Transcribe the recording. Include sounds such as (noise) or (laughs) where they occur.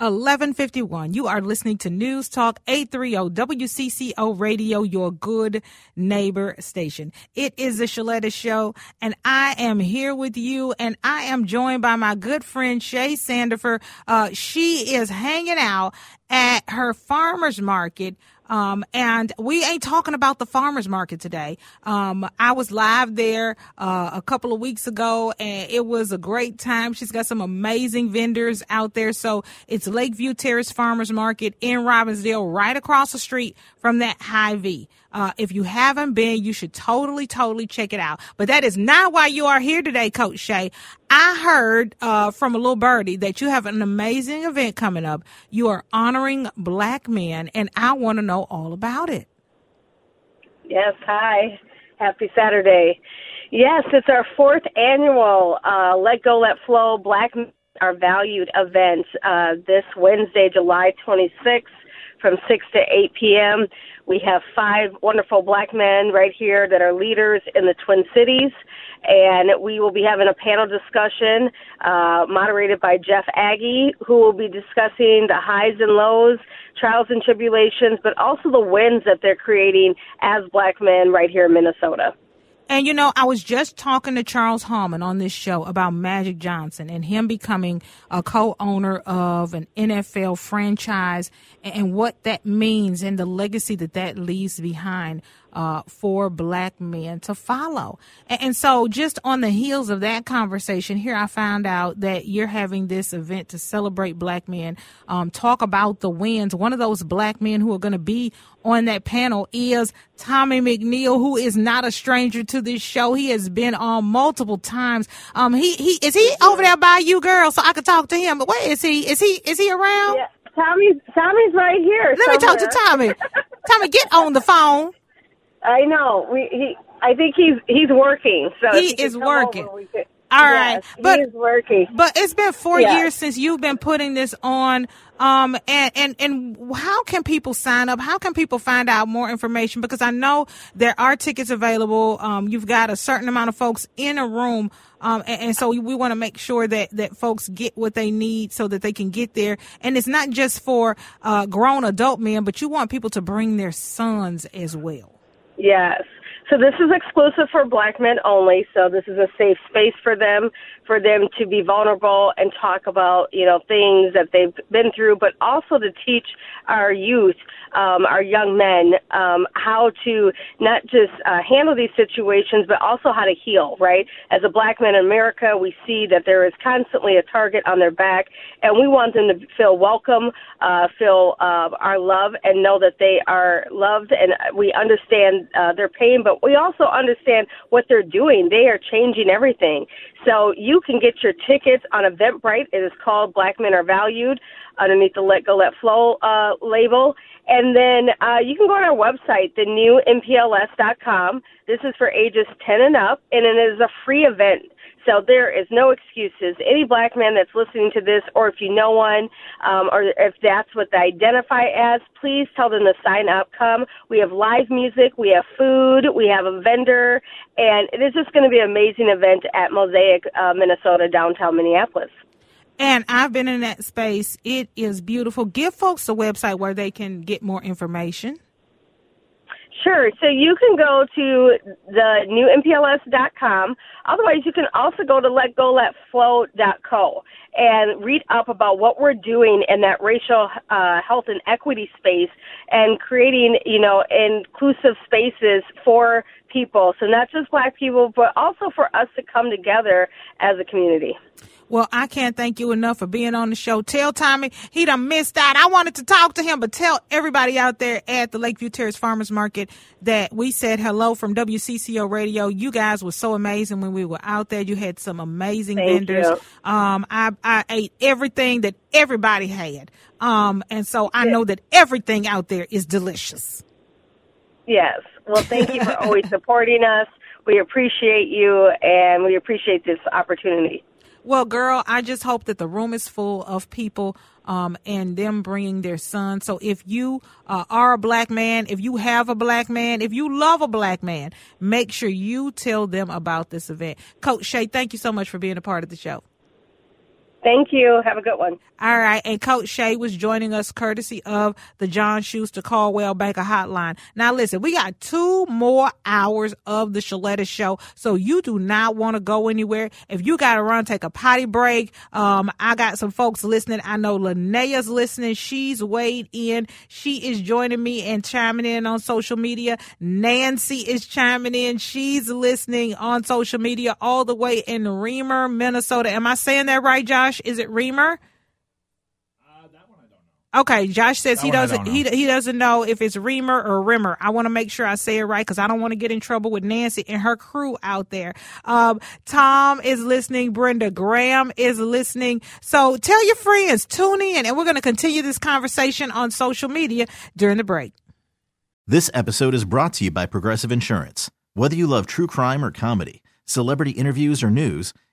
1151. You are listening to News Talk 830 WCCO Radio, your good neighbor station. It is the Sheletta Show, and I am here with you, and I am joined by my good friend Shay Sandifer. Uh, she is hanging out at her farmer's market um, and we ain't talking about the farmers market today. Um, I was live there uh, a couple of weeks ago, and it was a great time. She's got some amazing vendors out there. So it's Lakeview Terrace Farmers Market in Robbinsdale, right across the street from that Hy-Vee. Uh, if you haven't been, you should totally, totally check it out. But that is not why you are here today, Coach Shay. I heard uh, from a little birdie that you have an amazing event coming up. You are honoring black men, and I want to know all about it. Yes, hi. Happy Saturday. Yes, it's our fourth annual uh, Let Go, Let Flow Black Are Valued event uh, this Wednesday, July 26th from 6 to 8 p.m. We have five wonderful black men right here that are leaders in the Twin Cities, and we will be having a panel discussion uh, moderated by Jeff Aggie, who will be discussing the highs and lows, trials and tribulations, but also the wins that they're creating as black men right here in Minnesota. And you know, I was just talking to Charles Hallman on this show about Magic Johnson and him becoming a co-owner of an NFL franchise and what that means and the legacy that that leaves behind uh, for black men to follow. And, so, just on the heels of that conversation, here I found out that you're having this event to celebrate black men, um, talk about the wins. One of those black men who are going to be on that panel is Tommy McNeil, who is not a stranger to this show. He has been on multiple times. Um, he he is he over there by you, girl, so I could talk to him. But where is he? Is he is he around? Yeah. Tommy's Tommy's right here. Let somewhere. me talk to Tommy. (laughs) Tommy, get on the phone. I know. We he. I think he's he's working. So he is working. Over, All right, yes, but he's working. But it's been four yes. years since you've been putting this on. Um, and, and, and how can people sign up? How can people find out more information? Because I know there are tickets available. Um, you've got a certain amount of folks in a room. Um, and, and, so we, we want to make sure that, that folks get what they need so that they can get there. And it's not just for, uh, grown adult men, but you want people to bring their sons as well. Yes. So this is exclusive for black men only. So this is a safe space for them, for them to be vulnerable and talk about, you know, things that they've been through, but also to teach our youth, um, our young men, um, how to not just uh, handle these situations, but also how to heal, right? As a black man in America, we see that there is constantly a target on their back, and we want them to feel welcome, uh, feel uh, our love, and know that they are loved, and we understand uh, their pain, but we also understand what they're doing. They are changing everything. So you can get your tickets on Eventbrite. It is called Black Men Are Valued underneath the Let Go Let Flow uh, label. And then uh, you can go on our website, thenewmpls.com. This is for ages 10 and up, and it is a free event. So there is no excuses. Any black man that's listening to this, or if you know one, um, or if that's what they identify as, please tell them to sign up. Come. We have live music, we have food, we have a vendor, and it is just going to be an amazing event at Mosaic, uh, Minnesota, downtown Minneapolis. And I've been in that space. It is beautiful. Give folks a website where they can get more information. Sure. So you can go to the newmpls.com. Otherwise, you can also go to letgoletflow.co. and read up about what we're doing in that racial uh, health and equity space and creating, you know, inclusive spaces for people. So not just black people, but also for us to come together as a community. Well, I can't thank you enough for being on the show. Tell Tommy he done missed out. I wanted to talk to him, but tell everybody out there at the Lakeview Terrace Farmers Market that we said hello from WCCO Radio. You guys were so amazing when we were out there. You had some amazing Thank vendors. You. Um, I, I ate everything that everybody had. Um, and so I know that everything out there is delicious. Yes. Well, thank you for always (laughs) supporting us. We appreciate you and we appreciate this opportunity. Well, girl, I just hope that the room is full of people um, and them bringing their son. So if you uh, are a black man, if you have a black man, if you love a black man, make sure you tell them about this event. Coach Shay, thank you so much for being a part of the show. Thank you. Have a good one. All right. And Coach Shay was joining us courtesy of the John Schuster Coldwell Banker Hotline. Now, listen, we got two more hours of the Sheletta Show, so you do not want to go anywhere. If you got to run, take a potty break. Um, I got some folks listening. I know Linnea's listening. She's weighed in. She is joining me and chiming in on social media. Nancy is chiming in. She's listening on social media all the way in Remer, Minnesota. Am I saying that right, Josh? Josh? Is it Remer? Uh, that one I don't know. Okay, Josh says That he doesn't he know. he doesn't know if it's Remer or Rimmer. I want to make sure I say it right because I don't want to get in trouble with Nancy and her crew out there. Um, Tom is listening. Brenda Graham is listening. So tell your friends, tune in, and we're going to continue this conversation on social media during the break. This episode is brought to you by Progressive Insurance. Whether you love true crime or comedy, celebrity interviews or news,